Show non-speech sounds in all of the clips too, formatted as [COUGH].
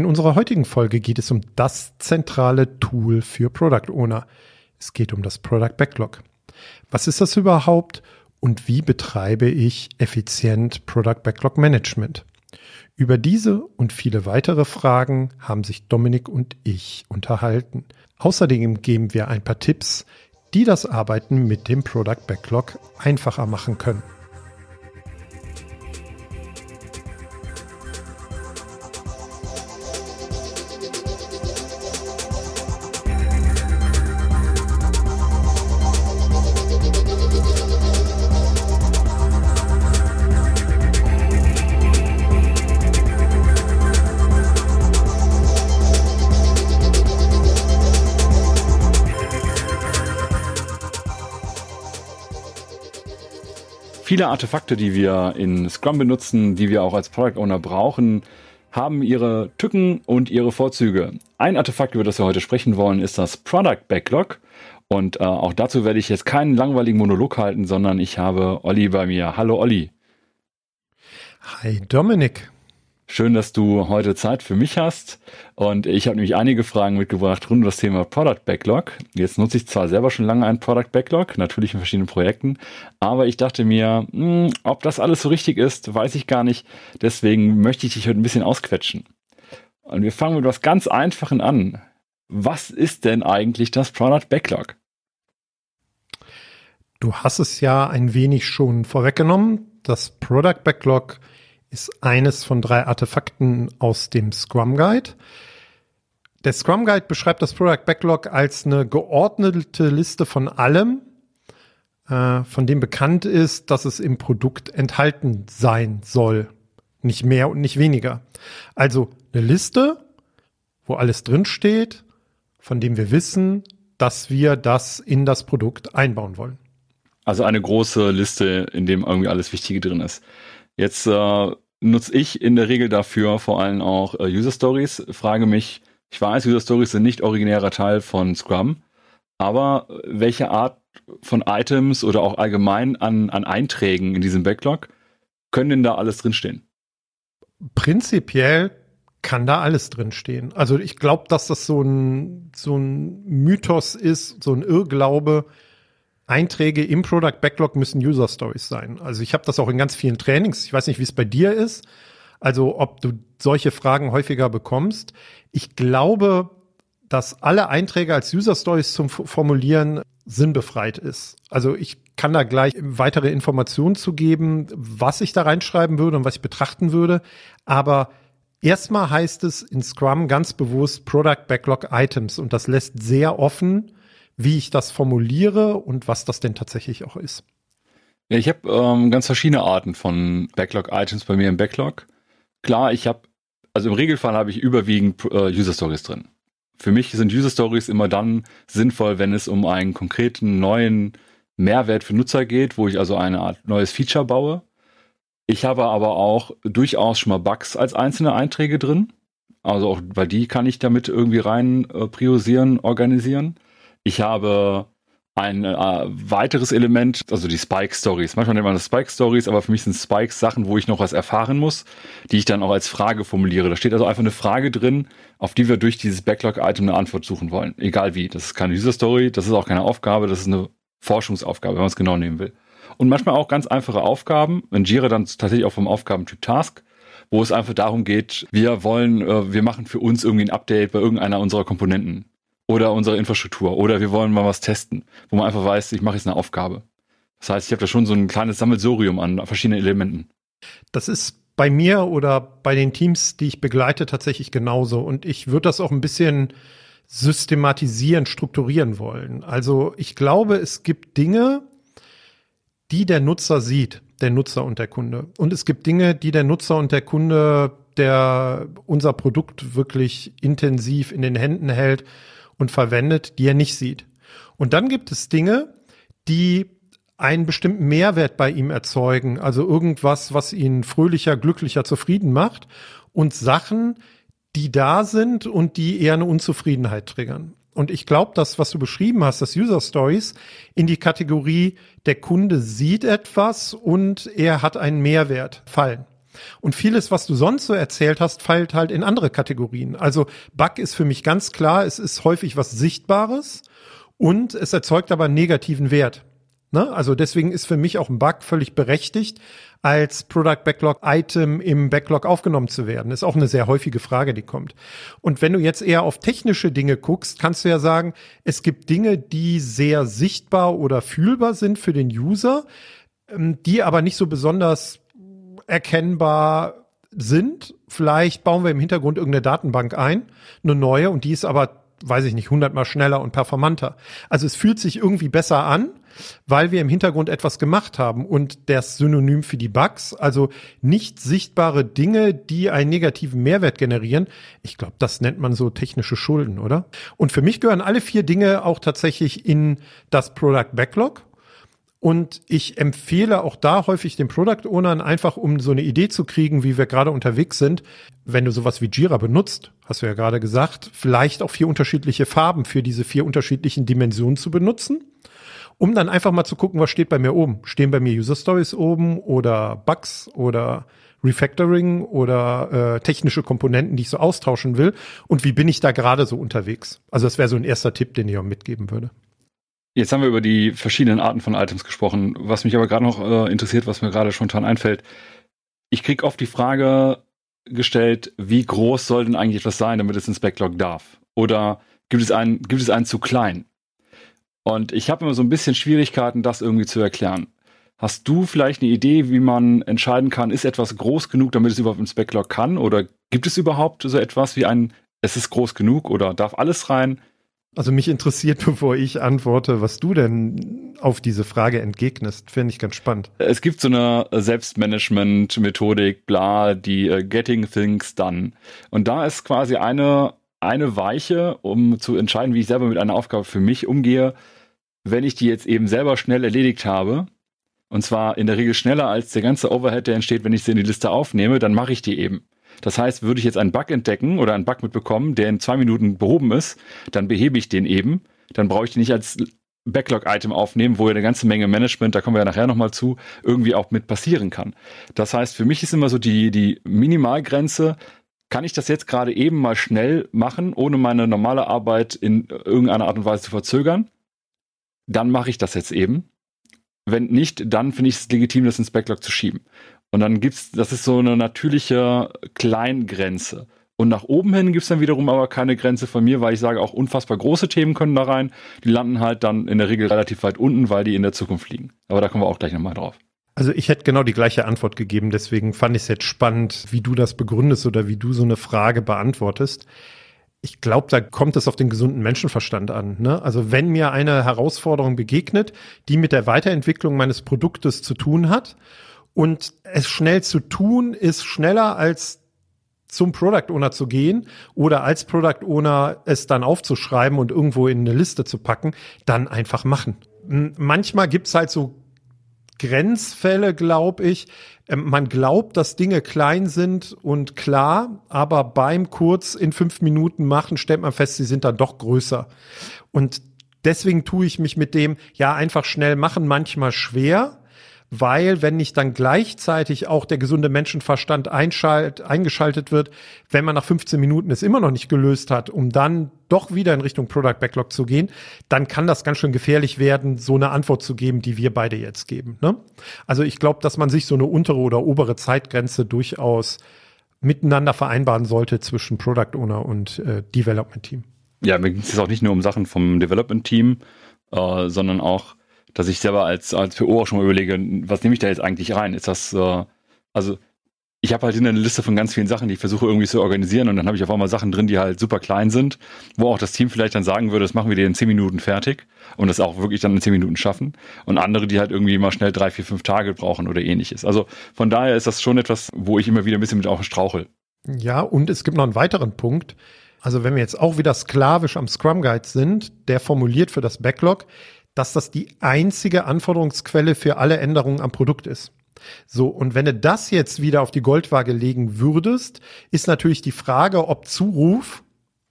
In unserer heutigen Folge geht es um das zentrale Tool für Product Owner. Es geht um das Product Backlog. Was ist das überhaupt und wie betreibe ich effizient Product Backlog Management? Über diese und viele weitere Fragen haben sich Dominik und ich unterhalten. Außerdem geben wir ein paar Tipps, die das Arbeiten mit dem Product Backlog einfacher machen können. Viele Artefakte, die wir in Scrum benutzen, die wir auch als Product Owner brauchen, haben ihre Tücken und ihre Vorzüge. Ein Artefakt, über das wir heute sprechen wollen, ist das Product Backlog. Und äh, auch dazu werde ich jetzt keinen langweiligen Monolog halten, sondern ich habe Olli bei mir. Hallo Olli. Hi Dominik. Schön, dass du heute Zeit für mich hast. Und ich habe nämlich einige Fragen mitgebracht rund um das Thema Product Backlog. Jetzt nutze ich zwar selber schon lange einen Product Backlog, natürlich in verschiedenen Projekten, aber ich dachte mir, mh, hm, ob das alles so richtig ist, weiß ich gar nicht. Deswegen möchte ich dich heute ein bisschen ausquetschen. Und wir fangen mit was ganz Einfachen an. Was ist denn eigentlich das Product Backlog? Du hast es ja ein wenig schon vorweggenommen. Das Product Backlog eines von drei Artefakten aus dem Scrum Guide. Der Scrum Guide beschreibt das Product Backlog als eine geordnete Liste von allem, äh, von dem bekannt ist, dass es im Produkt enthalten sein soll. Nicht mehr und nicht weniger. Also eine Liste, wo alles drinsteht, von dem wir wissen, dass wir das in das Produkt einbauen wollen. Also eine große Liste, in dem irgendwie alles Wichtige drin ist. Jetzt äh, nutze ich in der Regel dafür vor allem auch äh, User Stories. Frage mich, ich weiß, User Stories sind nicht originärer Teil von Scrum, aber welche Art von Items oder auch allgemein an, an Einträgen in diesem Backlog können denn da alles drinstehen? Prinzipiell kann da alles drinstehen. Also ich glaube, dass das so ein, so ein Mythos ist, so ein Irrglaube, Einträge im Product Backlog müssen User Stories sein. Also ich habe das auch in ganz vielen Trainings. Ich weiß nicht, wie es bei dir ist. Also ob du solche Fragen häufiger bekommst. Ich glaube, dass alle Einträge als User Stories zum Formulieren sinnbefreit ist. Also ich kann da gleich weitere Informationen zu geben, was ich da reinschreiben würde und was ich betrachten würde. Aber erstmal heißt es in Scrum ganz bewusst Product Backlog Items und das lässt sehr offen, wie ich das formuliere und was das denn tatsächlich auch ist. Ja, ich habe ähm, ganz verschiedene Arten von Backlog-Items bei mir im Backlog. Klar, ich habe, also im Regelfall habe ich überwiegend äh, User Stories drin. Für mich sind User Stories immer dann sinnvoll, wenn es um einen konkreten neuen Mehrwert für Nutzer geht, wo ich also eine Art neues Feature baue. Ich habe aber auch durchaus schon mal Bugs als einzelne Einträge drin. Also auch, weil die kann ich damit irgendwie rein äh, priorisieren, organisieren. Ich habe ein äh, weiteres Element, also die Spike Stories. Manchmal nennt man das Spike Stories, aber für mich sind Spikes Sachen, wo ich noch was erfahren muss, die ich dann auch als Frage formuliere. Da steht also einfach eine Frage drin, auf die wir durch dieses Backlog-Item eine Antwort suchen wollen. Egal wie. Das ist keine User Story, das ist auch keine Aufgabe, das ist eine Forschungsaufgabe, wenn man es genau nehmen will. Und manchmal auch ganz einfache Aufgaben, wenn Jira dann tatsächlich auch vom Aufgabentyp Task, wo es einfach darum geht, wir wollen, äh, wir machen für uns irgendwie ein Update bei irgendeiner unserer Komponenten oder unsere Infrastruktur oder wir wollen mal was testen, wo man einfach weiß, ich mache jetzt eine Aufgabe. Das heißt, ich habe da schon so ein kleines Sammelsurium an verschiedenen Elementen. Das ist bei mir oder bei den Teams, die ich begleite, tatsächlich genauso. Und ich würde das auch ein bisschen systematisieren, strukturieren wollen. Also ich glaube, es gibt Dinge, die der Nutzer sieht, der Nutzer und der Kunde. Und es gibt Dinge, die der Nutzer und der Kunde, der unser Produkt wirklich intensiv in den Händen hält, und verwendet, die er nicht sieht. Und dann gibt es Dinge, die einen bestimmten Mehrwert bei ihm erzeugen, also irgendwas, was ihn fröhlicher, glücklicher, zufrieden macht und Sachen, die da sind und die eher eine Unzufriedenheit triggern. Und ich glaube, das, was du beschrieben hast, das User Stories, in die Kategorie der Kunde sieht etwas und er hat einen Mehrwert fallen. Und vieles, was du sonst so erzählt hast, fällt halt in andere Kategorien. Also Bug ist für mich ganz klar, es ist häufig was Sichtbares und es erzeugt aber einen negativen Wert. Ne? Also deswegen ist für mich auch ein Bug völlig berechtigt, als Product Backlog Item im Backlog aufgenommen zu werden. Ist auch eine sehr häufige Frage, die kommt. Und wenn du jetzt eher auf technische Dinge guckst, kannst du ja sagen, es gibt Dinge, die sehr sichtbar oder fühlbar sind für den User, ähm, die aber nicht so besonders erkennbar sind. Vielleicht bauen wir im Hintergrund irgendeine Datenbank ein, eine neue, und die ist aber, weiß ich nicht, hundertmal schneller und performanter. Also es fühlt sich irgendwie besser an, weil wir im Hintergrund etwas gemacht haben und das Synonym für die Bugs, also nicht sichtbare Dinge, die einen negativen Mehrwert generieren. Ich glaube, das nennt man so technische Schulden, oder? Und für mich gehören alle vier Dinge auch tatsächlich in das Product Backlog. Und ich empfehle auch da häufig den Product Ownern einfach, um so eine Idee zu kriegen, wie wir gerade unterwegs sind. Wenn du sowas wie Jira benutzt, hast du ja gerade gesagt, vielleicht auch vier unterschiedliche Farben für diese vier unterschiedlichen Dimensionen zu benutzen, um dann einfach mal zu gucken, was steht bei mir oben. Stehen bei mir User Stories oben oder Bugs oder Refactoring oder äh, technische Komponenten, die ich so austauschen will? Und wie bin ich da gerade so unterwegs? Also das wäre so ein erster Tipp, den ich auch mitgeben würde. Jetzt haben wir über die verschiedenen Arten von Items gesprochen. Was mich aber gerade noch äh, interessiert, was mir gerade spontan einfällt, ich kriege oft die Frage gestellt, wie groß soll denn eigentlich etwas sein, damit es ins Backlog darf? Oder gibt es einen, gibt es einen zu klein? Und ich habe immer so ein bisschen Schwierigkeiten, das irgendwie zu erklären. Hast du vielleicht eine Idee, wie man entscheiden kann, ist etwas groß genug, damit es überhaupt ins Backlog kann? Oder gibt es überhaupt so etwas wie ein, es ist groß genug oder darf alles rein? Also mich interessiert, [LAUGHS] bevor ich antworte, was du denn auf diese Frage entgegnest. Finde ich ganz spannend. Es gibt so eine Selbstmanagement-Methodik, bla, die uh, Getting Things Done. Und da ist quasi eine, eine Weiche, um zu entscheiden, wie ich selber mit einer Aufgabe für mich umgehe, wenn ich die jetzt eben selber schnell erledigt habe. Und zwar in der Regel schneller als der ganze Overhead, der entsteht, wenn ich sie in die Liste aufnehme, dann mache ich die eben. Das heißt, würde ich jetzt einen Bug entdecken oder einen Bug mitbekommen, der in zwei Minuten behoben ist, dann behebe ich den eben. Dann brauche ich den nicht als Backlog-Item aufnehmen, wo ja eine ganze Menge Management, da kommen wir ja nachher nochmal zu, irgendwie auch mit passieren kann. Das heißt, für mich ist immer so die, die Minimalgrenze, kann ich das jetzt gerade eben mal schnell machen, ohne meine normale Arbeit in irgendeiner Art und Weise zu verzögern? Dann mache ich das jetzt eben. Wenn nicht, dann finde ich es legitim, das ins Backlog zu schieben. Und dann gibt's, das ist so eine natürliche Kleingrenze. Und nach oben hin gibt's dann wiederum aber keine Grenze von mir, weil ich sage, auch unfassbar große Themen können da rein. Die landen halt dann in der Regel relativ weit unten, weil die in der Zukunft liegen. Aber da kommen wir auch gleich nochmal drauf. Also ich hätte genau die gleiche Antwort gegeben, deswegen fand ich es jetzt spannend, wie du das begründest oder wie du so eine Frage beantwortest. Ich glaube, da kommt es auf den gesunden Menschenverstand an. Ne? Also wenn mir eine Herausforderung begegnet, die mit der Weiterentwicklung meines Produktes zu tun hat und es schnell zu tun ist schneller als zum Product Owner zu gehen oder als Product Owner es dann aufzuschreiben und irgendwo in eine Liste zu packen, dann einfach machen. Manchmal gibt's halt so Grenzfälle, glaube ich. Ähm, man glaubt, dass Dinge klein sind und klar, aber beim kurz in fünf Minuten machen stellt man fest, sie sind dann doch größer. Und deswegen tue ich mich mit dem, ja, einfach schnell machen manchmal schwer weil wenn nicht dann gleichzeitig auch der gesunde Menschenverstand einschalt, eingeschaltet wird, wenn man nach 15 Minuten es immer noch nicht gelöst hat, um dann doch wieder in Richtung Product Backlog zu gehen, dann kann das ganz schön gefährlich werden, so eine Antwort zu geben, die wir beide jetzt geben. Ne? Also ich glaube, dass man sich so eine untere oder obere Zeitgrenze durchaus miteinander vereinbaren sollte zwischen Product Owner und äh, Development Team. Ja, mir geht es auch nicht nur um Sachen vom Development Team, äh, sondern auch dass ich selber als, als PO auch schon mal überlege, was nehme ich da jetzt eigentlich rein? Ist das, äh, also ich habe halt in eine Liste von ganz vielen Sachen, die ich versuche irgendwie zu organisieren und dann habe ich auf einmal Sachen drin, die halt super klein sind, wo auch das Team vielleicht dann sagen würde, das machen wir dir in zehn Minuten fertig und das auch wirklich dann in zehn Minuten schaffen und andere, die halt irgendwie mal schnell drei, vier, fünf Tage brauchen oder ähnliches. Also von daher ist das schon etwas, wo ich immer wieder ein bisschen mit auch strauchel. Ja, und es gibt noch einen weiteren Punkt. Also wenn wir jetzt auch wieder sklavisch am Scrum Guide sind, der formuliert für das Backlog, dass das die einzige Anforderungsquelle für alle Änderungen am Produkt ist. So, und wenn du das jetzt wieder auf die Goldwaage legen würdest, ist natürlich die Frage, ob Zuruf,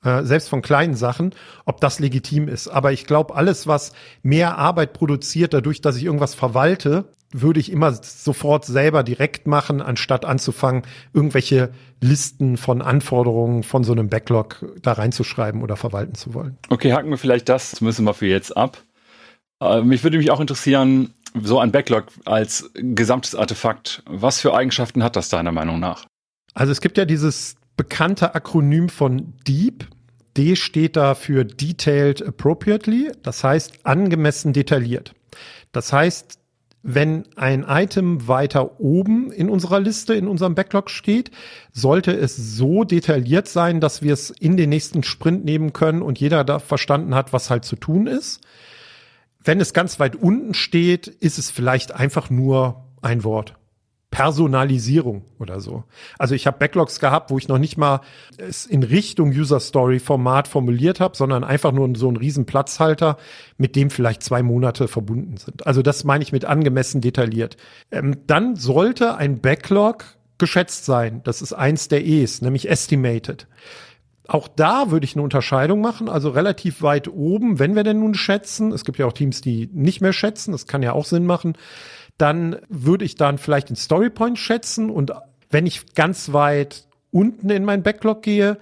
äh, selbst von kleinen Sachen, ob das legitim ist. Aber ich glaube, alles, was mehr Arbeit produziert, dadurch, dass ich irgendwas verwalte, würde ich immer sofort selber direkt machen, anstatt anzufangen, irgendwelche Listen von Anforderungen von so einem Backlog da reinzuschreiben oder verwalten zu wollen. Okay, haken wir vielleicht das müssen wir für jetzt ab. Äh, mich würde mich auch interessieren, so ein Backlog als gesamtes Artefakt, was für Eigenschaften hat das deiner Meinung nach? Also es gibt ja dieses bekannte Akronym von DEEP. D steht da für Detailed Appropriately, das heißt angemessen detailliert. Das heißt, wenn ein Item weiter oben in unserer Liste, in unserem Backlog steht, sollte es so detailliert sein, dass wir es in den nächsten Sprint nehmen können und jeder da verstanden hat, was halt zu tun ist. Wenn es ganz weit unten steht, ist es vielleicht einfach nur ein Wort. Personalisierung oder so. Also ich habe Backlogs gehabt, wo ich noch nicht mal es in Richtung User Story Format formuliert habe, sondern einfach nur so einen riesen Platzhalter, mit dem vielleicht zwei Monate verbunden sind. Also das meine ich mit angemessen detailliert. Ähm, dann sollte ein Backlog geschätzt sein. Das ist eins der E's, nämlich estimated. Auch da würde ich eine Unterscheidung machen, also relativ weit oben, wenn wir denn nun schätzen. Es gibt ja auch Teams, die nicht mehr schätzen, das kann ja auch Sinn machen dann würde ich dann vielleicht den Storypoint schätzen und wenn ich ganz weit unten in mein Backlog gehe,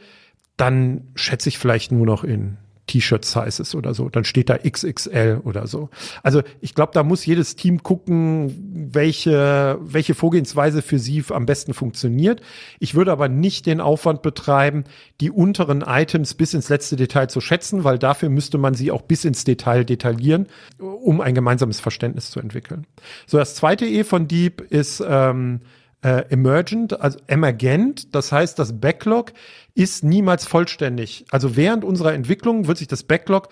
dann schätze ich vielleicht nur noch in T-Shirt-Sizes oder so. Dann steht da XXL oder so. Also ich glaube, da muss jedes Team gucken, welche, welche Vorgehensweise für sie am besten funktioniert. Ich würde aber nicht den Aufwand betreiben, die unteren Items bis ins letzte Detail zu schätzen, weil dafür müsste man sie auch bis ins Detail detaillieren, um ein gemeinsames Verständnis zu entwickeln. So, das zweite E von Deep ist ähm, äh, emergent, also emergent. Das heißt, das Backlog ist niemals vollständig. Also während unserer Entwicklung wird sich das Backlog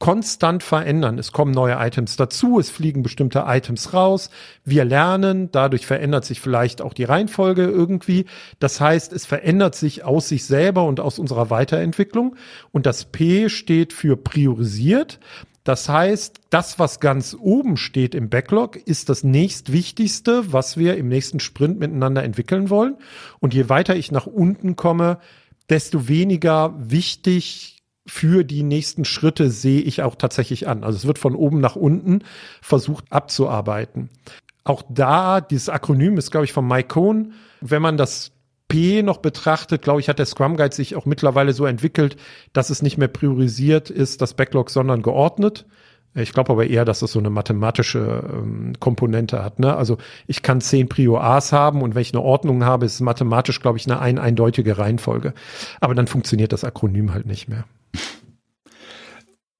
konstant verändern. Es kommen neue Items dazu, es fliegen bestimmte Items raus, wir lernen, dadurch verändert sich vielleicht auch die Reihenfolge irgendwie. Das heißt, es verändert sich aus sich selber und aus unserer Weiterentwicklung. Und das P steht für priorisiert. Das heißt, das, was ganz oben steht im Backlog, ist das nächstwichtigste, was wir im nächsten Sprint miteinander entwickeln wollen. Und je weiter ich nach unten komme, desto weniger wichtig für die nächsten Schritte sehe ich auch tatsächlich an. Also es wird von oben nach unten versucht abzuarbeiten. Auch da, dieses Akronym ist, glaube ich, von Mike Cohn. Wenn man das Noch betrachtet, glaube ich, hat der Scrum Guide sich auch mittlerweile so entwickelt, dass es nicht mehr priorisiert ist, das Backlog, sondern geordnet. Ich glaube aber eher, dass es so eine mathematische ähm, Komponente hat. Ne? Also ich kann zehn Prio A's haben und wenn ich eine Ordnung habe, ist mathematisch, glaube ich, eine ein eindeutige Reihenfolge. Aber dann funktioniert das Akronym halt nicht mehr.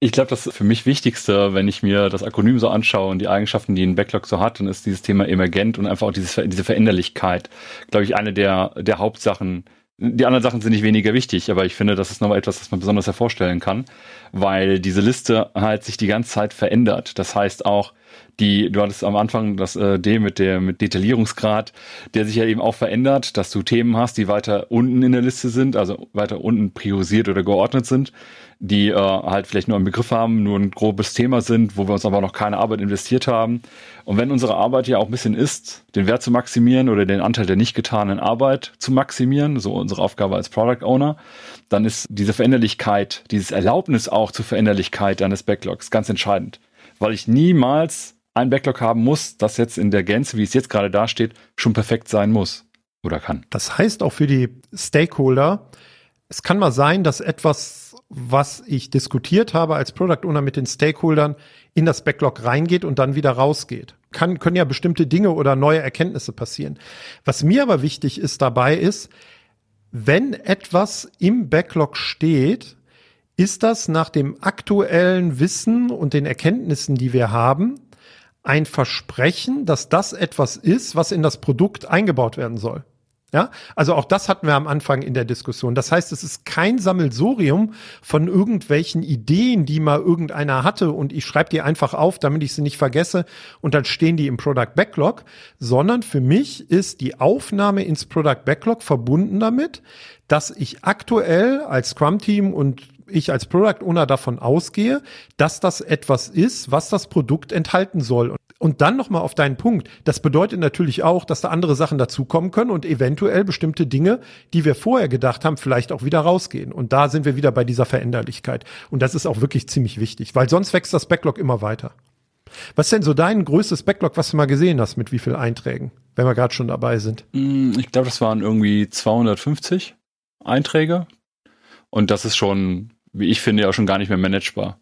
Ich glaube, das für mich Wichtigste, wenn ich mir das Akronym so anschaue und die Eigenschaften, die ein Backlog so hat, dann ist dieses Thema emergent und einfach auch dieses, diese Veränderlichkeit, glaube ich, eine der, der Hauptsachen. Die anderen Sachen sind nicht weniger wichtig, aber ich finde, das ist nochmal etwas, das man besonders hervorstellen kann, weil diese Liste halt sich die ganze Zeit verändert. Das heißt auch, die, du hattest am Anfang das äh, D mit der mit Detaillierungsgrad, der sich ja eben auch verändert, dass du Themen hast, die weiter unten in der Liste sind, also weiter unten priorisiert oder geordnet sind die äh, halt vielleicht nur einen Begriff haben, nur ein grobes Thema sind, wo wir uns aber noch keine Arbeit investiert haben. Und wenn unsere Arbeit ja auch ein bisschen ist, den Wert zu maximieren oder den Anteil der nicht getanen Arbeit zu maximieren, so unsere Aufgabe als Product Owner, dann ist diese Veränderlichkeit, dieses Erlaubnis auch zur Veränderlichkeit eines Backlogs ganz entscheidend. Weil ich niemals ein Backlog haben muss, das jetzt in der Gänze, wie es jetzt gerade dasteht, schon perfekt sein muss oder kann. Das heißt auch für die Stakeholder, es kann mal sein, dass etwas was ich diskutiert habe als Product Owner mit den Stakeholdern, in das Backlog reingeht und dann wieder rausgeht. Kann, können ja bestimmte Dinge oder neue Erkenntnisse passieren. Was mir aber wichtig ist dabei ist, wenn etwas im Backlog steht, ist das nach dem aktuellen Wissen und den Erkenntnissen, die wir haben, ein Versprechen, dass das etwas ist, was in das Produkt eingebaut werden soll. Ja, also auch das hatten wir am Anfang in der Diskussion. Das heißt, es ist kein Sammelsurium von irgendwelchen Ideen, die mal irgendeiner hatte und ich schreibe die einfach auf, damit ich sie nicht vergesse und dann stehen die im Product Backlog, sondern für mich ist die Aufnahme ins Product Backlog verbunden damit, dass ich aktuell als Scrum Team und ich als Product Owner davon ausgehe, dass das etwas ist, was das Produkt enthalten soll. Und dann nochmal auf deinen Punkt. Das bedeutet natürlich auch, dass da andere Sachen dazukommen können und eventuell bestimmte Dinge, die wir vorher gedacht haben, vielleicht auch wieder rausgehen. Und da sind wir wieder bei dieser Veränderlichkeit. Und das ist auch wirklich ziemlich wichtig, weil sonst wächst das Backlog immer weiter. Was ist denn so dein größtes Backlog, was du mal gesehen hast, mit wie viel Einträgen, wenn wir gerade schon dabei sind? Mm, ich glaube, das waren irgendwie 250 Einträge. Und das ist schon, wie ich finde, ja schon gar nicht mehr managebar.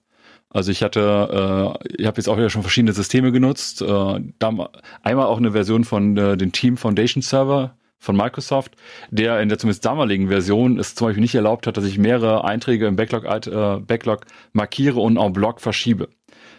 Also ich hatte, äh, ich habe jetzt auch wieder schon verschiedene Systeme genutzt. Äh, da, einmal auch eine Version von äh, dem Team Foundation Server von Microsoft, der in der zumindest damaligen Version es zum Beispiel nicht erlaubt hat, dass ich mehrere Einträge im Backlog, äh, Backlog markiere und en bloc verschiebe.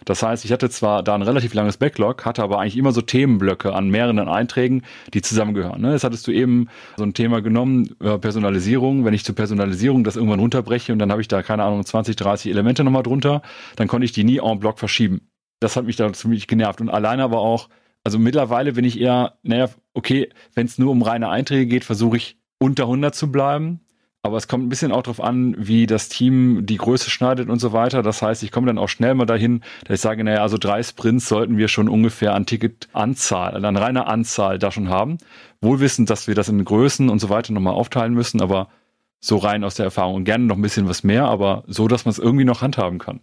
Das heißt, ich hatte zwar da ein relativ langes Backlog, hatte aber eigentlich immer so Themenblöcke an mehreren Einträgen, die zusammengehören. Ne? Jetzt hattest du eben so ein Thema genommen, äh, Personalisierung. Wenn ich zur Personalisierung das irgendwann runterbreche und dann habe ich da, keine Ahnung, 20, 30 Elemente nochmal drunter, dann konnte ich die nie en bloc verschieben. Das hat mich da ziemlich genervt. Und alleine aber auch, also mittlerweile bin ich eher, naja, okay, wenn es nur um reine Einträge geht, versuche ich unter 100 zu bleiben. Aber es kommt ein bisschen auch darauf an, wie das Team die Größe schneidet und so weiter. Das heißt, ich komme dann auch schnell mal dahin, dass ich sage, naja, also drei Sprints sollten wir schon ungefähr an Ticketanzahl, an reiner Anzahl da schon haben. Wohlwissend, dass wir das in Größen und so weiter nochmal aufteilen müssen, aber so rein aus der Erfahrung. Und gerne noch ein bisschen was mehr, aber so, dass man es irgendwie noch handhaben kann.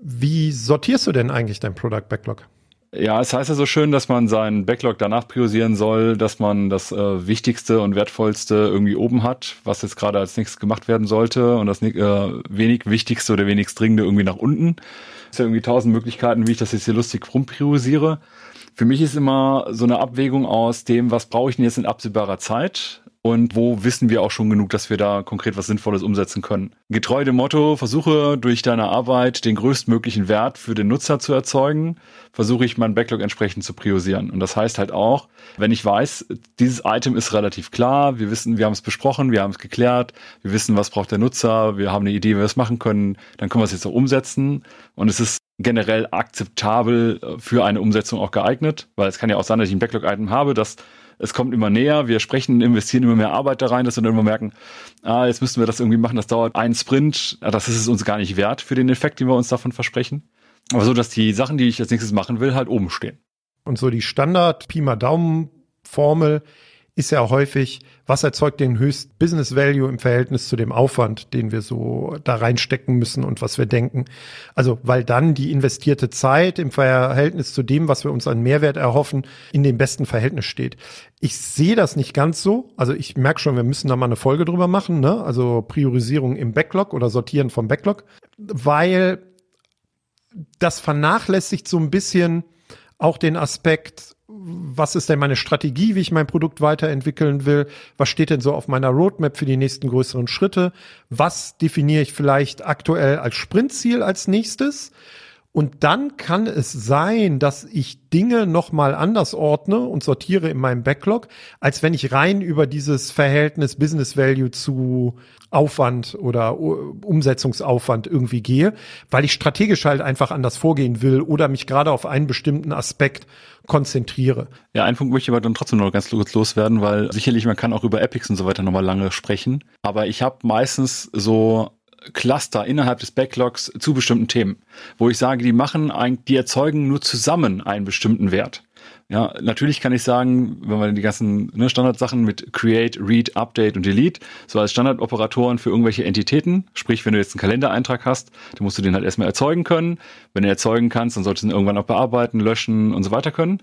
Wie sortierst du denn eigentlich dein Product Backlog? Ja, es heißt ja so schön, dass man seinen Backlog danach priorisieren soll, dass man das äh, Wichtigste und Wertvollste irgendwie oben hat, was jetzt gerade als nächstes gemacht werden sollte und das äh, wenig Wichtigste oder wenigst Dringende irgendwie nach unten. Es ist ja irgendwie tausend Möglichkeiten, wie ich das jetzt hier lustig rumpriorisiere. Für mich ist immer so eine Abwägung aus dem, was brauche ich denn jetzt in absehbarer Zeit? Und wo wissen wir auch schon genug, dass wir da konkret was Sinnvolles umsetzen können. Getreu dem Motto, versuche durch deine Arbeit den größtmöglichen Wert für den Nutzer zu erzeugen, versuche ich meinen Backlog entsprechend zu priorisieren. Und das heißt halt auch, wenn ich weiß, dieses Item ist relativ klar, wir wissen, wir haben es besprochen, wir haben es geklärt, wir wissen, was braucht der Nutzer, wir haben eine Idee, wie wir es machen können, dann können wir es jetzt auch umsetzen. Und es ist generell akzeptabel für eine Umsetzung auch geeignet, weil es kann ja auch sein, dass ich ein Backlog-Item habe, das es kommt immer näher, wir sprechen, investieren immer mehr Arbeit da rein, dass wir dann immer merken, ah, jetzt müssten wir das irgendwie machen, das dauert einen Sprint, ah, das ist es uns gar nicht wert für den Effekt, den wir uns davon versprechen. Aber so, dass die Sachen, die ich als nächstes machen will, halt oben stehen. Und so die Standard Pi mal Daumen Formel ist ja häufig, was erzeugt den höchsten Business Value im Verhältnis zu dem Aufwand, den wir so da reinstecken müssen und was wir denken. Also, weil dann die investierte Zeit im Verhältnis zu dem, was wir uns an Mehrwert erhoffen, in dem besten Verhältnis steht. Ich sehe das nicht ganz so. Also, ich merke schon, wir müssen da mal eine Folge drüber machen, ne? Also Priorisierung im Backlog oder Sortieren vom Backlog, weil das vernachlässigt so ein bisschen auch den Aspekt, was ist denn meine Strategie, wie ich mein Produkt weiterentwickeln will? Was steht denn so auf meiner Roadmap für die nächsten größeren Schritte? Was definiere ich vielleicht aktuell als Sprintziel als nächstes? Und dann kann es sein, dass ich Dinge nochmal anders ordne und sortiere in meinem Backlog, als wenn ich rein über dieses Verhältnis Business Value zu Aufwand oder Umsetzungsaufwand irgendwie gehe, weil ich strategisch halt einfach anders vorgehen will oder mich gerade auf einen bestimmten Aspekt konzentriere. Ja, ein Punkt möchte ich aber dann trotzdem noch ganz kurz loswerden, weil sicherlich man kann auch über Epics und so weiter nochmal lange sprechen. Aber ich habe meistens so Cluster innerhalb des Backlogs zu bestimmten Themen, wo ich sage, die machen ein, die erzeugen nur zusammen einen bestimmten Wert. Ja, natürlich kann ich sagen, wenn man die ganzen ne, Standardsachen mit Create, Read, Update und Delete, so als Standardoperatoren für irgendwelche Entitäten, sprich, wenn du jetzt einen Kalendereintrag hast, dann musst du den halt erstmal erzeugen können. Wenn du erzeugen kannst, dann solltest du ihn irgendwann auch bearbeiten, löschen und so weiter können.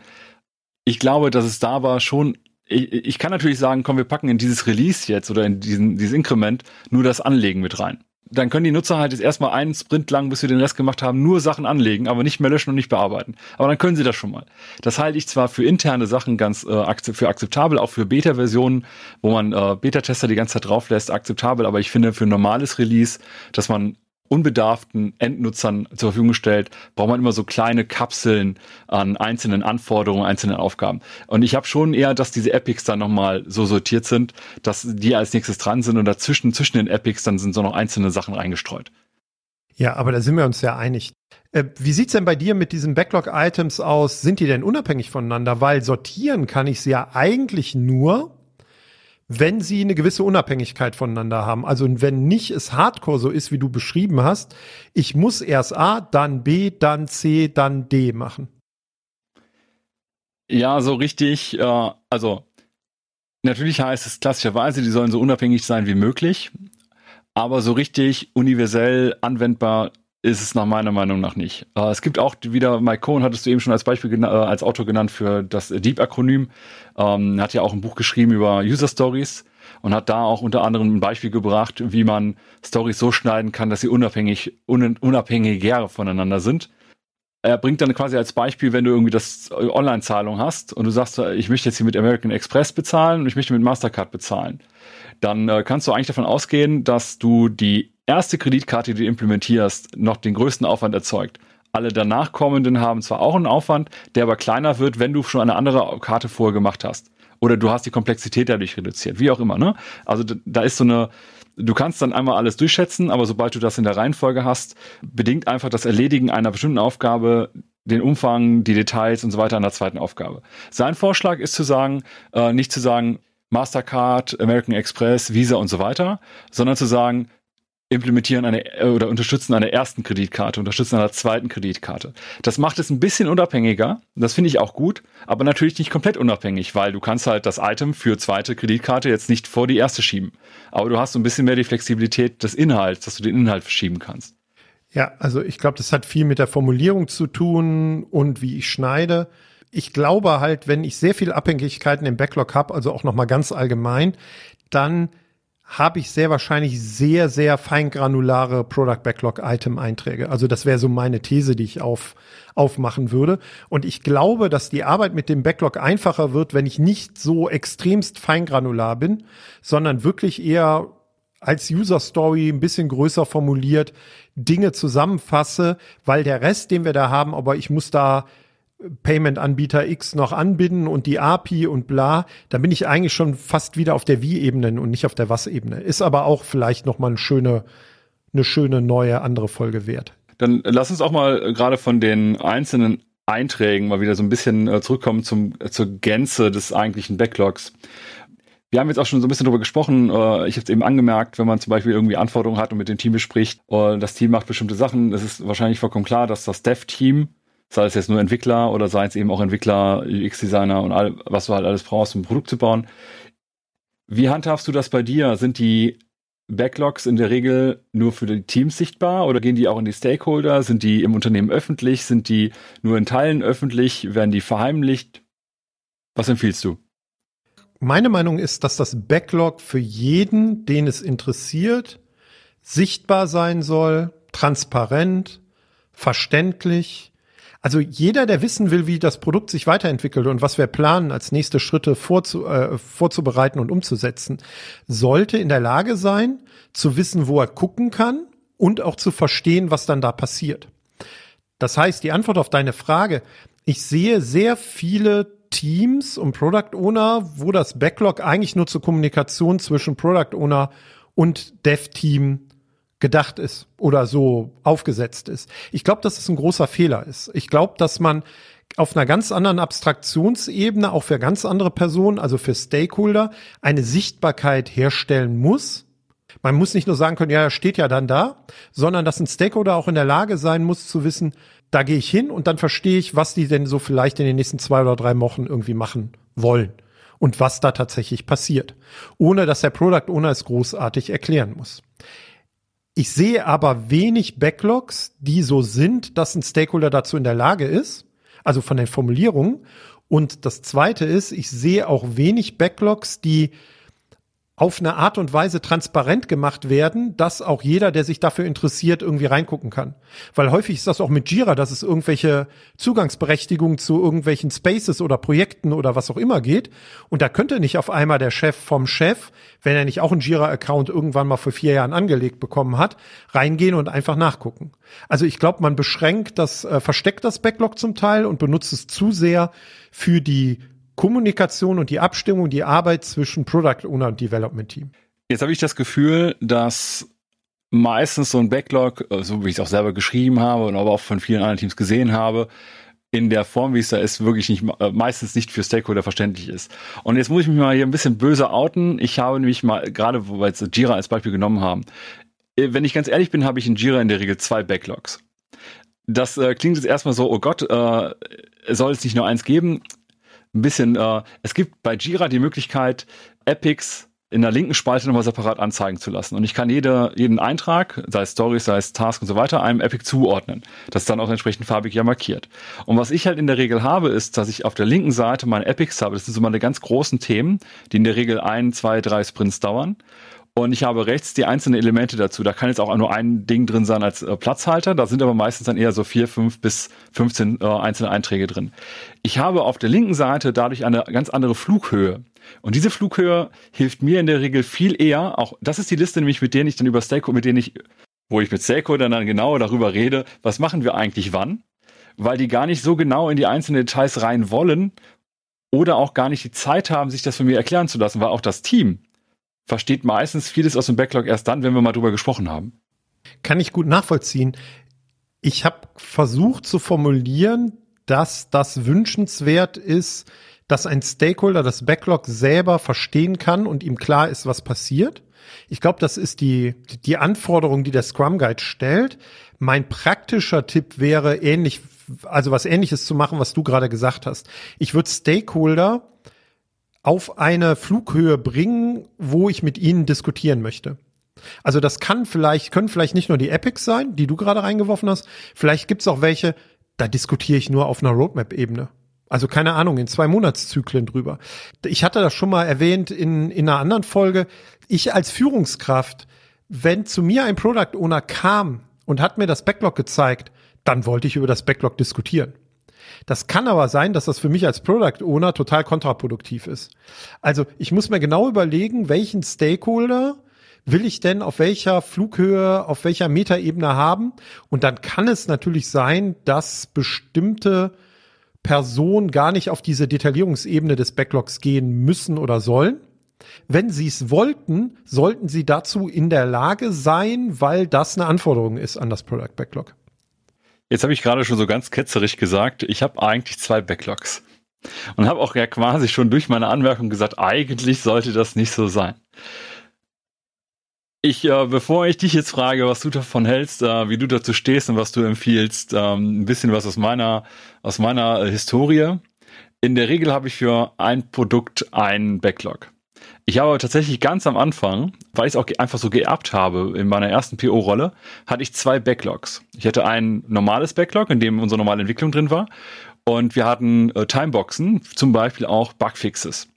Ich glaube, dass es da aber schon ich, ich kann natürlich sagen, komm, wir packen in dieses Release jetzt oder in diesen, dieses Inkrement nur das Anlegen mit rein dann können die Nutzer halt jetzt erstmal einen Sprint lang, bis wir den Rest gemacht haben, nur Sachen anlegen, aber nicht mehr löschen und nicht bearbeiten. Aber dann können sie das schon mal. Das halte ich zwar für interne Sachen ganz äh, für akzeptabel, auch für Beta-Versionen, wo man äh, Beta-Tester die ganze Zeit drauf lässt, akzeptabel, aber ich finde für ein normales Release, dass man unbedarften Endnutzern zur Verfügung stellt, braucht man immer so kleine Kapseln an einzelnen Anforderungen, einzelnen Aufgaben. Und ich habe schon eher, dass diese Epics dann nochmal so sortiert sind, dass die als nächstes dran sind und dazwischen, zwischen den Epics, dann sind so noch einzelne Sachen reingestreut. Ja, aber da sind wir uns ja einig. Äh, wie sieht's denn bei dir mit diesen Backlog-Items aus? Sind die denn unabhängig voneinander? Weil sortieren kann ich sie ja eigentlich nur, wenn sie eine gewisse Unabhängigkeit voneinander haben. Also wenn nicht es Hardcore so ist, wie du beschrieben hast, ich muss erst A, dann B, dann C, dann D machen. Ja, so richtig, äh, also natürlich heißt es klassischerweise, die sollen so unabhängig sein wie möglich, aber so richtig universell anwendbar ist es nach meiner Meinung nach nicht. Äh, es gibt auch wieder, Mike Cohen hattest du eben schon als Beispiel äh, als Autor genannt für das Deep-Akronym. Ähm, hat ja auch ein Buch geschrieben über User Stories und hat da auch unter anderem ein Beispiel gebracht, wie man Stories so schneiden kann, dass sie unabhängig, un, unabhängiger voneinander sind. Er bringt dann quasi als Beispiel, wenn du irgendwie das Online-Zahlung hast und du sagst, ich möchte jetzt hier mit American Express bezahlen und ich möchte mit Mastercard bezahlen, dann äh, kannst du eigentlich davon ausgehen, dass du die erste Kreditkarte, die du implementierst, noch den größten Aufwand erzeugt. Alle danach kommenden haben zwar auch einen Aufwand, der aber kleiner wird, wenn du schon eine andere Karte vorher gemacht hast. Oder du hast die Komplexität dadurch reduziert, wie auch immer. Ne? Also da ist so eine, du kannst dann einmal alles durchschätzen, aber sobald du das in der Reihenfolge hast, bedingt einfach das Erledigen einer bestimmten Aufgabe den Umfang, die Details und so weiter einer zweiten Aufgabe. Sein Vorschlag ist zu sagen, äh, nicht zu sagen Mastercard, American Express, Visa und so weiter, sondern zu sagen, implementieren eine äh, oder unterstützen eine ersten Kreditkarte, unterstützen einer zweiten Kreditkarte. Das macht es ein bisschen unabhängiger. Das finde ich auch gut, aber natürlich nicht komplett unabhängig, weil du kannst halt das Item für zweite Kreditkarte jetzt nicht vor die erste schieben. Aber du hast so ein bisschen mehr die Flexibilität des Inhalts, dass du den Inhalt verschieben kannst. Ja, also ich glaube, das hat viel mit der Formulierung zu tun und wie ich schneide. Ich glaube halt, wenn ich sehr viele Abhängigkeiten im Backlog habe, also auch noch mal ganz allgemein, dann habe ich sehr wahrscheinlich sehr, sehr feingranulare Product Backlog Item Einträge. Also das wäre so meine These, die ich auf, aufmachen würde. Und ich glaube, dass die Arbeit mit dem Backlog einfacher wird, wenn ich nicht so extremst feingranular bin, sondern wirklich eher als User Story ein bisschen größer formuliert Dinge zusammenfasse, weil der Rest, den wir da haben, aber ich muss da Payment-Anbieter X noch anbinden und die API und bla, da bin ich eigentlich schon fast wieder auf der Wie-Ebene und nicht auf der Was-Ebene. Ist aber auch vielleicht noch mal eine schöne, eine schöne neue andere Folge wert. Dann lass uns auch mal äh, gerade von den einzelnen Einträgen mal wieder so ein bisschen äh, zurückkommen zum, äh, zur Gänze des eigentlichen Backlogs. Wir haben jetzt auch schon so ein bisschen darüber gesprochen. ich habe es eben angemerkt, wenn man zum Beispiel irgendwie Anforderungen hat und mit dem Team bespricht, das Team macht bestimmte Sachen. Es ist wahrscheinlich vollkommen klar, dass das Dev-Team sei es jetzt nur Entwickler oder sei es eben auch Entwickler, UX-Designer und all, was du halt alles brauchst, um ein Produkt zu bauen. Wie handhabst du das bei dir? Sind die Backlogs in der Regel nur für die Teams sichtbar oder gehen die auch in die Stakeholder? Sind die im Unternehmen öffentlich? Sind die nur in Teilen öffentlich? Werden die verheimlicht? Was empfiehlst du? Meine Meinung ist, dass das Backlog für jeden, den es interessiert, sichtbar sein soll, transparent, verständlich, also jeder, der wissen will, wie das Produkt sich weiterentwickelt und was wir planen, als nächste Schritte vorzu, äh, vorzubereiten und umzusetzen, sollte in der Lage sein, zu wissen, wo er gucken kann und auch zu verstehen, was dann da passiert. Das heißt, die Antwort auf deine Frage, ich sehe sehr viele Teams und Product Owner, wo das Backlog eigentlich nur zur Kommunikation zwischen Product Owner und Dev-Team gedacht ist oder so aufgesetzt ist. Ich glaube, dass es ein großer Fehler ist. Ich glaube, dass man auf einer ganz anderen Abstraktionsebene, auch für ganz andere Personen, also für Stakeholder, eine Sichtbarkeit herstellen muss. Man muss nicht nur sagen können, ja, steht ja dann da, sondern dass ein Stakeholder auch in der Lage sein muss zu wissen, da gehe ich hin und dann verstehe ich, was die denn so vielleicht in den nächsten zwei oder drei Wochen irgendwie machen wollen und was da tatsächlich passiert, ohne dass der Product Owner es großartig erklären muss. Ich sehe aber wenig Backlogs, die so sind, dass ein Stakeholder dazu in der Lage ist, also von den Formulierungen. Und das zweite ist, ich sehe auch wenig Backlogs, die auf eine Art und Weise transparent gemacht werden, dass auch jeder, der sich dafür interessiert, irgendwie reingucken kann. Weil häufig ist das auch mit Jira, dass es irgendwelche Zugangsberechtigungen zu irgendwelchen Spaces oder Projekten oder was auch immer geht. Und da könnte nicht auf einmal der Chef vom Chef, wenn er nicht auch einen Jira-Account irgendwann mal vor vier Jahren angelegt bekommen hat, reingehen und einfach nachgucken. Also ich glaube, man beschränkt das, äh, versteckt das Backlog zum Teil und benutzt es zu sehr für die Kommunikation und die Abstimmung, die Arbeit zwischen Product Owner und Development Team. Jetzt habe ich das Gefühl, dass meistens so ein Backlog, äh, so wie ich es auch selber geschrieben habe und aber auch von vielen anderen Teams gesehen habe, in der Form, wie es da ist, wirklich nicht, äh, meistens nicht für Stakeholder verständlich ist. Und jetzt muss ich mich mal hier ein bisschen böse outen. Ich habe nämlich mal, gerade wo wir jetzt Jira als Beispiel genommen haben, äh, wenn ich ganz ehrlich bin, habe ich in Jira in der Regel zwei Backlogs. Das äh, klingt jetzt erstmal so, oh Gott, äh, soll es nicht nur eins geben? Ein bisschen, äh, es gibt bei Jira die Möglichkeit, Epics in der linken Spalte nochmal separat anzeigen zu lassen. Und ich kann jede, jeden Eintrag, sei es Stories, sei es Task und so weiter, einem Epic zuordnen. Das ist dann auch entsprechend farbig ja markiert. Und was ich halt in der Regel habe, ist, dass ich auf der linken Seite meine Epics habe. Das sind so meine ganz großen Themen, die in der Regel ein, zwei, drei Sprints dauern. Und ich habe rechts die einzelnen Elemente dazu. Da kann jetzt auch nur ein Ding drin sein als äh, Platzhalter. Da sind aber meistens dann eher so vier, fünf bis 15 äh, einzelne Einträge drin. Ich habe auf der linken Seite dadurch eine ganz andere Flughöhe. Und diese Flughöhe hilft mir in der Regel viel eher. Auch das ist die Liste, nämlich mit denen ich dann über Stakeholder, mit denen ich, wo ich mit Stakeholdern dann genau darüber rede, was machen wir eigentlich wann, weil die gar nicht so genau in die einzelnen Details rein wollen oder auch gar nicht die Zeit haben, sich das von mir erklären zu lassen, weil auch das Team versteht meistens vieles aus dem Backlog erst dann, wenn wir mal drüber gesprochen haben. Kann ich gut nachvollziehen. Ich habe versucht zu formulieren, dass das wünschenswert ist, dass ein Stakeholder das Backlog selber verstehen kann und ihm klar ist, was passiert. Ich glaube, das ist die, die Anforderung, die der Scrum Guide stellt. Mein praktischer Tipp wäre ähnlich, also was ähnliches zu machen, was du gerade gesagt hast. Ich würde Stakeholder auf eine Flughöhe bringen, wo ich mit ihnen diskutieren möchte. Also das kann vielleicht, können vielleicht nicht nur die Epics sein, die du gerade reingeworfen hast. Vielleicht gibt's auch welche, da diskutiere ich nur auf einer Roadmap-Ebene. Also keine Ahnung, in zwei Monatszyklen drüber. Ich hatte das schon mal erwähnt in, in einer anderen Folge. Ich als Führungskraft, wenn zu mir ein Product Owner kam und hat mir das Backlog gezeigt, dann wollte ich über das Backlog diskutieren. Das kann aber sein, dass das für mich als Product Owner total kontraproduktiv ist. Also ich muss mir genau überlegen, welchen Stakeholder will ich denn auf welcher Flughöhe, auf welcher Metaebene haben? Und dann kann es natürlich sein, dass bestimmte Personen gar nicht auf diese Detaillierungsebene des Backlogs gehen müssen oder sollen. Wenn sie es wollten, sollten sie dazu in der Lage sein, weil das eine Anforderung ist an das Product Backlog. Jetzt habe ich gerade schon so ganz ketzerig gesagt, ich habe eigentlich zwei Backlogs. Und habe auch ja quasi schon durch meine Anmerkung gesagt, eigentlich sollte das nicht so sein. Ich, äh, bevor ich dich jetzt frage, was du davon hältst, äh, wie du dazu stehst und was du empfiehlst, ähm, ein bisschen was aus meiner, aus meiner äh, Historie. In der Regel habe ich für ein Produkt einen Backlog. Ich habe tatsächlich ganz am Anfang, weil ich es auch einfach so geerbt habe in meiner ersten PO-Rolle, hatte ich zwei Backlogs. Ich hatte ein normales Backlog, in dem unsere normale Entwicklung drin war. Und wir hatten äh, Timeboxen, zum Beispiel auch Bugfixes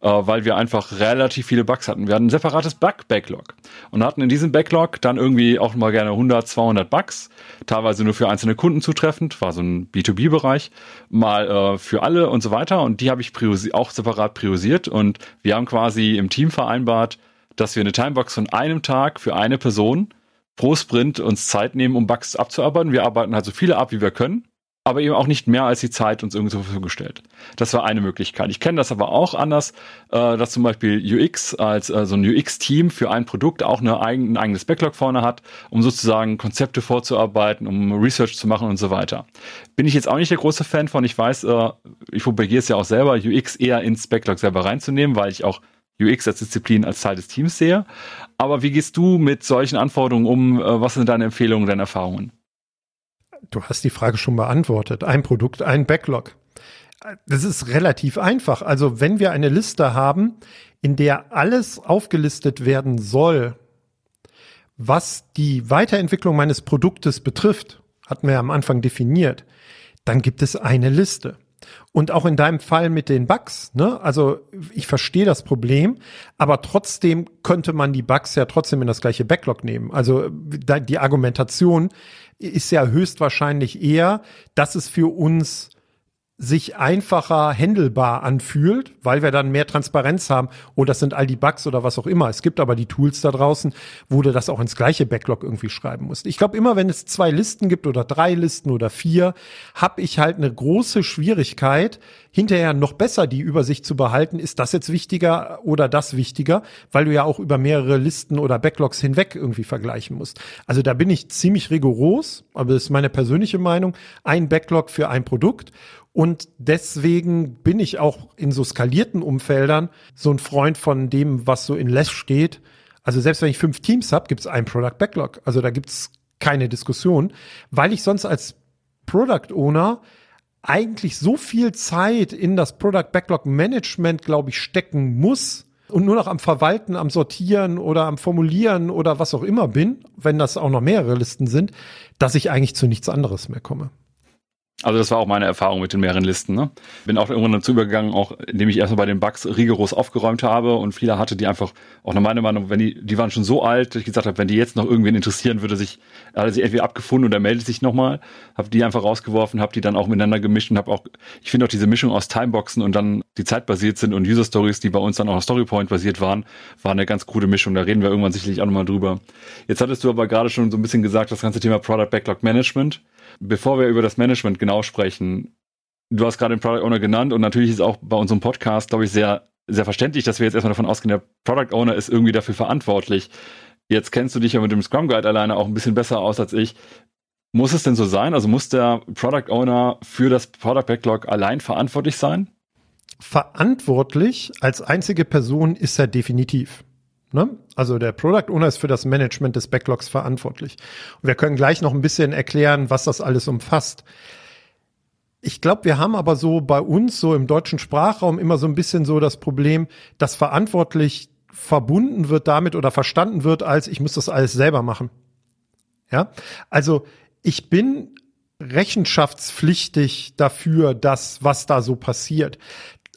weil wir einfach relativ viele Bugs hatten. Wir hatten ein separates Bug-Backlog und hatten in diesem Backlog dann irgendwie auch mal gerne 100, 200 Bugs, teilweise nur für einzelne Kunden zutreffend, war so ein B2B-Bereich, mal äh, für alle und so weiter. Und die habe ich auch separat priorisiert und wir haben quasi im Team vereinbart, dass wir eine Timebox von einem Tag für eine Person pro Sprint uns Zeit nehmen, um Bugs abzuarbeiten. Wir arbeiten halt so viele ab, wie wir können aber eben auch nicht mehr als die Zeit uns irgendwie zur Verfügung gestellt. Das war eine Möglichkeit. Ich kenne das aber auch anders, äh, dass zum Beispiel UX als äh, so ein UX-Team für ein Produkt auch eine eigen, ein eigenes Backlog vorne hat, um sozusagen Konzepte vorzuarbeiten, um Research zu machen und so weiter. Bin ich jetzt auch nicht der große Fan von. Ich weiß, äh, ich propagiere es ja auch selber, UX eher ins Backlog selber reinzunehmen, weil ich auch UX als Disziplin als Teil des Teams sehe. Aber wie gehst du mit solchen Anforderungen um? Äh, was sind deine Empfehlungen, deine Erfahrungen? Du hast die Frage schon beantwortet. Ein Produkt, ein Backlog. Das ist relativ einfach. Also wenn wir eine Liste haben, in der alles aufgelistet werden soll, was die Weiterentwicklung meines Produktes betrifft, hatten wir ja am Anfang definiert, dann gibt es eine Liste. Und auch in deinem Fall mit den Bugs, ne? Also ich verstehe das Problem, aber trotzdem könnte man die Bugs ja trotzdem in das gleiche Backlog nehmen. Also die Argumentation ist ja höchstwahrscheinlich eher, dass es für uns sich einfacher händelbar anfühlt, weil wir dann mehr Transparenz haben. Oh, das sind all die Bugs oder was auch immer. Es gibt aber die Tools da draußen, wo du das auch ins gleiche Backlog irgendwie schreiben musst. Ich glaube, immer wenn es zwei Listen gibt oder drei Listen oder vier, habe ich halt eine große Schwierigkeit, hinterher noch besser die Übersicht zu behalten. Ist das jetzt wichtiger oder das wichtiger? Weil du ja auch über mehrere Listen oder Backlogs hinweg irgendwie vergleichen musst. Also da bin ich ziemlich rigoros, aber das ist meine persönliche Meinung. Ein Backlog für ein Produkt. Und deswegen bin ich auch in so skalierten Umfeldern so ein Freund von dem, was so in Less steht. Also selbst wenn ich fünf Teams habe, gibt es ein Product Backlog. Also da gibt es keine Diskussion, weil ich sonst als Product Owner eigentlich so viel Zeit in das Product Backlog Management, glaube ich, stecken muss, und nur noch am Verwalten, am Sortieren oder am Formulieren oder was auch immer bin, wenn das auch noch mehrere Listen sind, dass ich eigentlich zu nichts anderes mehr komme. Also das war auch meine Erfahrung mit den mehreren Listen. Ne? Bin auch irgendwann dazu übergegangen, auch indem ich erstmal bei den Bugs rigoros aufgeräumt habe und viele hatte, die einfach, auch nach meiner Meinung, wenn die, die waren schon so alt, dass ich gesagt habe, wenn die jetzt noch irgendwen interessieren würde, sich, hatte sie entweder abgefunden oder meldet sich nochmal, habe die einfach rausgeworfen, habe die dann auch miteinander gemischt und habe auch, ich finde auch diese Mischung aus Timeboxen und dann die zeitbasiert sind und User Stories, die bei uns dann auch Storypoint basiert waren, war eine ganz gute Mischung. Da reden wir irgendwann sicherlich auch nochmal drüber. Jetzt hattest du aber gerade schon so ein bisschen gesagt, das ganze Thema Product Backlog Management. Bevor wir über das Management genau sprechen, du hast gerade den Product Owner genannt und natürlich ist auch bei unserem Podcast, glaube ich, sehr, sehr verständlich, dass wir jetzt erstmal davon ausgehen, der Product Owner ist irgendwie dafür verantwortlich. Jetzt kennst du dich ja mit dem Scrum Guide alleine auch ein bisschen besser aus als ich. Muss es denn so sein? Also muss der Product Owner für das Product Backlog allein verantwortlich sein? Verantwortlich als einzige Person ist er definitiv. Ne? Also der Product Owner ist für das Management des Backlogs verantwortlich. Und wir können gleich noch ein bisschen erklären, was das alles umfasst. Ich glaube, wir haben aber so bei uns, so im deutschen Sprachraum, immer so ein bisschen so das Problem, dass verantwortlich verbunden wird damit oder verstanden wird als, ich muss das alles selber machen. Ja, also ich bin rechenschaftspflichtig dafür, dass was da so passiert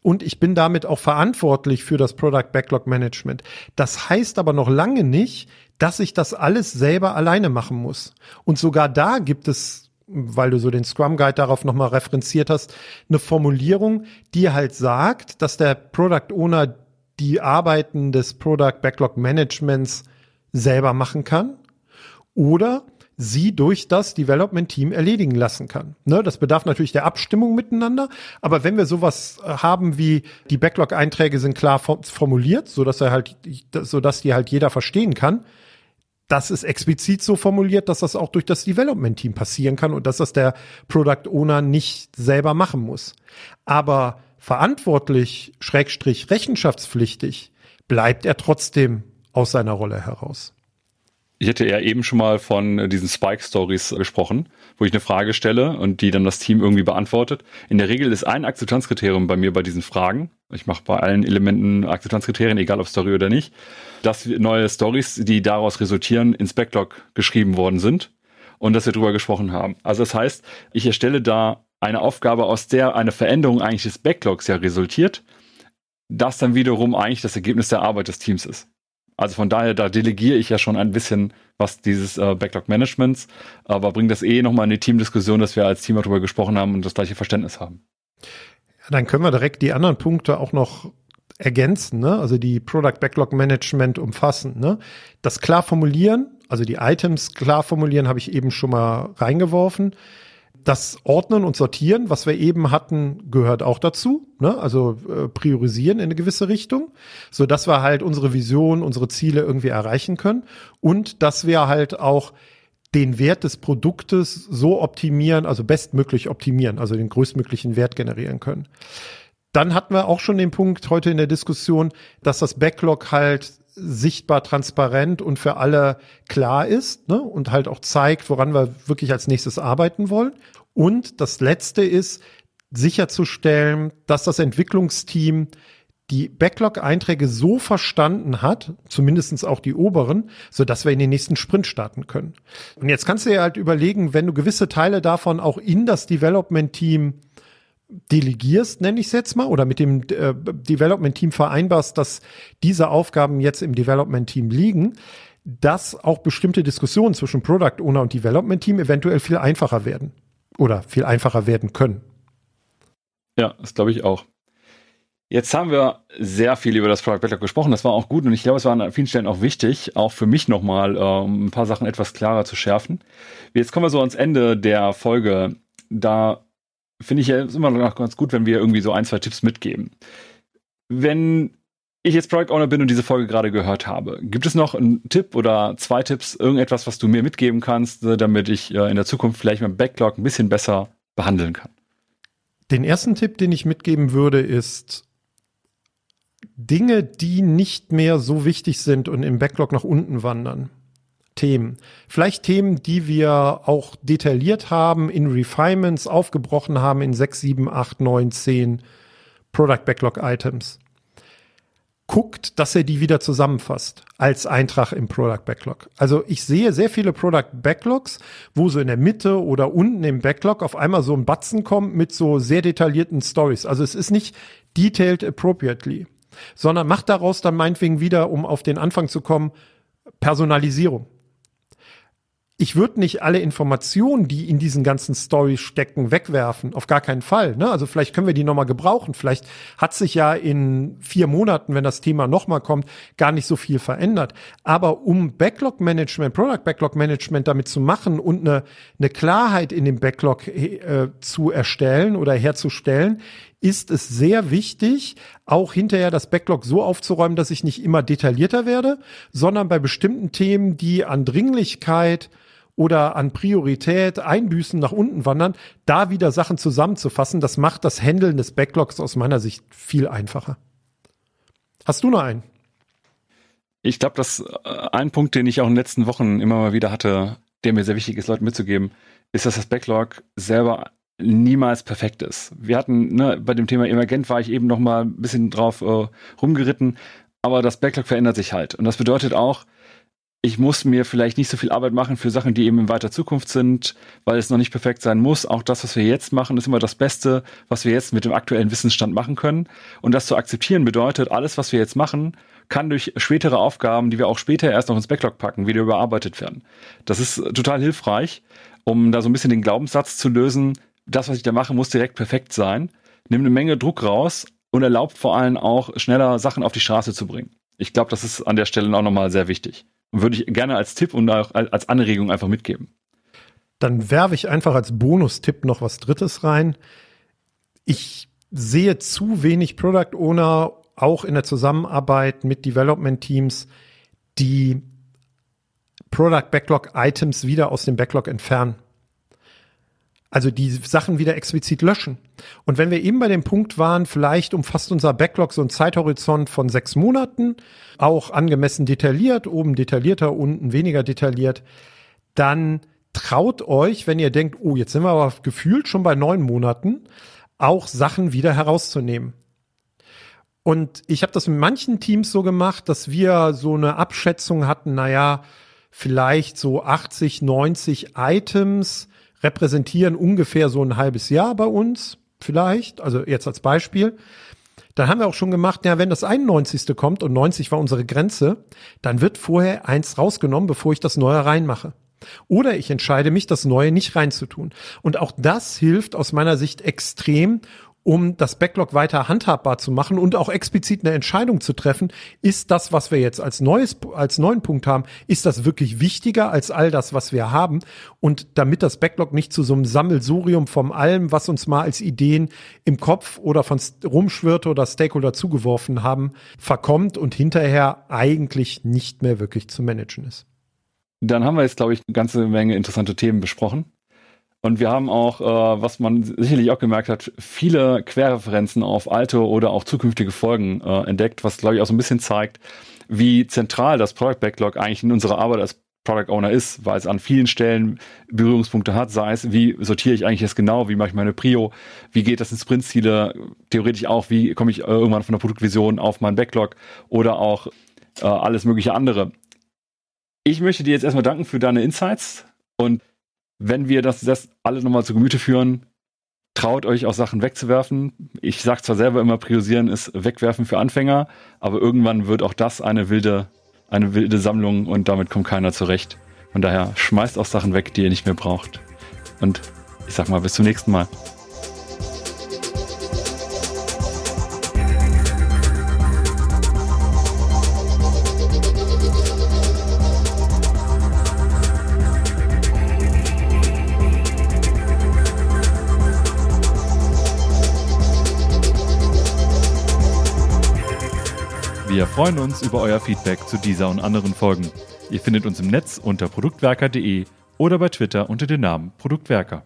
und ich bin damit auch verantwortlich für das Product Backlog Management. Das heißt aber noch lange nicht, dass ich das alles selber alleine machen muss. Und sogar da gibt es weil du so den Scrum Guide darauf nochmal referenziert hast, eine Formulierung, die halt sagt, dass der Product Owner die Arbeiten des Product Backlog Managements selber machen kann oder sie durch das Development Team erledigen lassen kann. Ne, das bedarf natürlich der Abstimmung miteinander, aber wenn wir sowas äh, haben wie die Backlog-Einträge sind klar formuliert, so dass er halt, so dass die halt jeder verstehen kann, das ist explizit so formuliert, dass das auch durch das Development Team passieren kann und dass das der Product Owner nicht selber machen muss. Aber verantwortlich, Schrägstrich, rechenschaftspflichtig bleibt er trotzdem aus seiner Rolle heraus. Ich hätte ja eben schon mal von diesen Spike-Stories gesprochen, wo ich eine Frage stelle und die dann das Team irgendwie beantwortet. In der Regel ist ein Akzeptanzkriterium bei mir bei diesen Fragen. Ich mache bei allen Elementen Akzeptanzkriterien, egal ob Story oder nicht, dass neue Stories, die daraus resultieren, ins Backlog geschrieben worden sind und dass wir drüber gesprochen haben. Also das heißt, ich erstelle da eine Aufgabe, aus der eine Veränderung eigentlich des Backlogs ja resultiert, das dann wiederum eigentlich das Ergebnis der Arbeit des Teams ist. Also von daher, da delegiere ich ja schon ein bisschen was dieses äh, Backlog-Managements, aber bringt das eh nochmal in die Teamdiskussion, dass wir als Team darüber gesprochen haben und das gleiche Verständnis haben. Ja, dann können wir direkt die anderen Punkte auch noch ergänzen, ne? also die Product Backlog Management umfassen. Ne? Das klar formulieren, also die Items klar formulieren, habe ich eben schon mal reingeworfen das Ordnen und Sortieren, was wir eben hatten, gehört auch dazu. Ne? Also äh, priorisieren in eine gewisse Richtung, so dass wir halt unsere Vision, unsere Ziele irgendwie erreichen können und dass wir halt auch den Wert des Produktes so optimieren, also bestmöglich optimieren, also den größtmöglichen Wert generieren können. Dann hatten wir auch schon den Punkt heute in der Diskussion, dass das Backlog halt sichtbar, transparent und für alle klar ist ne? und halt auch zeigt, woran wir wirklich als nächstes arbeiten wollen. Und das Letzte ist, sicherzustellen, dass das Entwicklungsteam die Backlog-Einträge so verstanden hat, zumindestens auch die oberen, so dass wir in den nächsten Sprint starten können. Und jetzt kannst du dir halt überlegen, wenn du gewisse Teile davon auch in das Development-Team delegierst, nenne ich es jetzt mal, oder mit dem äh, Development-Team vereinbarst, dass diese Aufgaben jetzt im Development-Team liegen, dass auch bestimmte Diskussionen zwischen Product Owner und Development Team eventuell viel einfacher werden oder viel einfacher werden können. Ja, das glaube ich auch. Jetzt haben wir sehr viel über das Product Backlog gesprochen. Das war auch gut und ich glaube, es war an vielen Stellen auch wichtig, auch für mich nochmal ähm, ein paar Sachen etwas klarer zu schärfen. Jetzt kommen wir so ans Ende der Folge. Da finde ich ja immer noch ganz gut, wenn wir irgendwie so ein, zwei Tipps mitgeben. Wenn ich jetzt Product Owner bin und diese Folge gerade gehört habe, gibt es noch einen Tipp oder zwei Tipps, irgendetwas, was du mir mitgeben kannst, äh, damit ich in der Zukunft vielleicht mein Backlog ein bisschen besser behandeln kann? Den ersten Tipp, den ich mitgeben würde, ist Dinge, die nicht mehr so wichtig sind und im Backlog nach unten wandern. Themen. Vielleicht Themen, die wir auch detailliert haben, in Refinements aufgebrochen haben in 6, 7, 8, 9, 10 Product Backlog Items. guckt, dass er die wieder zusammenfasst als Eintrag im Product Backlog. Also ich sehe sehr viele Product Backlogs, wo so in der Mitte oder unten im Backlog auf einmal so ein Batzen kommt mit so sehr detaillierten Stories. Also es ist nicht detailed appropriately, sondern macht daraus dann meinetwegen wieder, um auf den Anfang zu kommen, Personalisierung ich würde nicht alle Informationen, die in diesen ganzen Stories stecken, wegwerfen. Auf gar keinen Fall. Ne? Also vielleicht können wir die nochmal gebrauchen. Vielleicht hat sich ja in vier Monaten, wenn das Thema nochmal kommt, gar nicht so viel verändert. Aber um Backlog-Management, Product-Backlog-Management damit zu machen und eine, eine Klarheit in dem Backlog äh, zu erstellen oder herzustellen, ist es sehr wichtig, auch hinterher das Backlog so aufzuräumen, dass ich nicht immer detaillierter werde, sondern bei bestimmten Themen, die an Dringlichkeit oder an Priorität Einbüßen nach unten wandern, da wieder Sachen zusammenzufassen, das macht das Handeln des Backlogs aus meiner Sicht viel einfacher. Hast du noch einen? Ich glaube, dass äh, ein Punkt, den ich auch in den letzten Wochen immer mal wieder hatte, der mir sehr wichtig ist, Leuten mitzugeben, ist, dass das Backlog selber niemals perfekt ist. Wir hatten ne, bei dem Thema Emergent war ich eben noch mal ein bisschen drauf äh, rumgeritten, aber das Backlog verändert sich halt und das bedeutet auch, ich muss mir vielleicht nicht so viel Arbeit machen für Sachen, die eben in weiter Zukunft sind, weil es noch nicht perfekt sein muss. Auch das, was wir jetzt machen, ist immer das Beste, was wir jetzt mit dem aktuellen Wissensstand machen können. Und das zu akzeptieren bedeutet, alles, was wir jetzt machen, kann durch spätere Aufgaben, die wir auch später erst noch ins Backlog packen, wieder überarbeitet werden. Das ist total hilfreich, um da so ein bisschen den Glaubenssatz zu lösen, das, was ich da mache, muss direkt perfekt sein, nimmt eine Menge Druck raus und erlaubt vor allem auch schneller Sachen auf die Straße zu bringen. Ich glaube, das ist an der Stelle auch nochmal sehr wichtig. Würde ich gerne als Tipp und auch als Anregung einfach mitgeben. Dann werfe ich einfach als Bonustipp noch was Drittes rein. Ich sehe zu wenig Product Owner auch in der Zusammenarbeit mit Development Teams, die Product Backlog Items wieder aus dem Backlog entfernen. Also die Sachen wieder explizit löschen. Und wenn wir eben bei dem Punkt waren, vielleicht umfasst unser Backlog so einen Zeithorizont von sechs Monaten, auch angemessen detailliert, oben detaillierter, unten weniger detailliert, dann traut euch, wenn ihr denkt, oh, jetzt sind wir aber gefühlt schon bei neun Monaten, auch Sachen wieder herauszunehmen. Und ich habe das mit manchen Teams so gemacht, dass wir so eine Abschätzung hatten, naja, vielleicht so 80, 90 Items, repräsentieren ungefähr so ein halbes Jahr bei uns, vielleicht, also jetzt als Beispiel. Dann haben wir auch schon gemacht, ja, wenn das 91. kommt und 90 war unsere Grenze, dann wird vorher eins rausgenommen, bevor ich das Neue reinmache. Oder ich entscheide mich, das Neue nicht reinzutun. Und auch das hilft aus meiner Sicht extrem, um das Backlog weiter handhabbar zu machen und auch explizit eine Entscheidung zu treffen, ist das, was wir jetzt als neues, als neuen Punkt haben, ist das wirklich wichtiger als all das, was wir haben? Und damit das Backlog nicht zu so einem Sammelsurium vom allem, was uns mal als Ideen im Kopf oder von rumschwirrte oder Stakeholder zugeworfen haben, verkommt und hinterher eigentlich nicht mehr wirklich zu managen ist. Dann haben wir jetzt, glaube ich, eine ganze Menge interessante Themen besprochen. Und wir haben auch, äh, was man sicherlich auch gemerkt hat, viele Querreferenzen auf alte oder auch zukünftige Folgen äh, entdeckt, was glaube ich auch so ein bisschen zeigt, wie zentral das Product Backlog eigentlich in unserer Arbeit als Product Owner ist, weil es an vielen Stellen Berührungspunkte hat, sei es, wie sortiere ich eigentlich jetzt genau, wie mache ich meine Prio, wie geht das in Sprintziele, theoretisch auch, wie komme ich irgendwann von der Produktvision auf meinen Backlog oder auch äh, alles mögliche andere. Ich möchte dir jetzt erstmal danken für deine Insights und wenn wir das, das alle nochmal zu Gemüte führen, traut euch auch Sachen wegzuwerfen. Ich sage zwar selber immer, priorisieren ist wegwerfen für Anfänger, aber irgendwann wird auch das eine wilde, eine wilde Sammlung und damit kommt keiner zurecht. Von daher schmeißt auch Sachen weg, die ihr nicht mehr braucht. Und ich sag mal, bis zum nächsten Mal. Wir freuen uns über euer Feedback zu dieser und anderen Folgen. Ihr findet uns im Netz unter produktwerker.de oder bei Twitter unter dem Namen Produktwerker.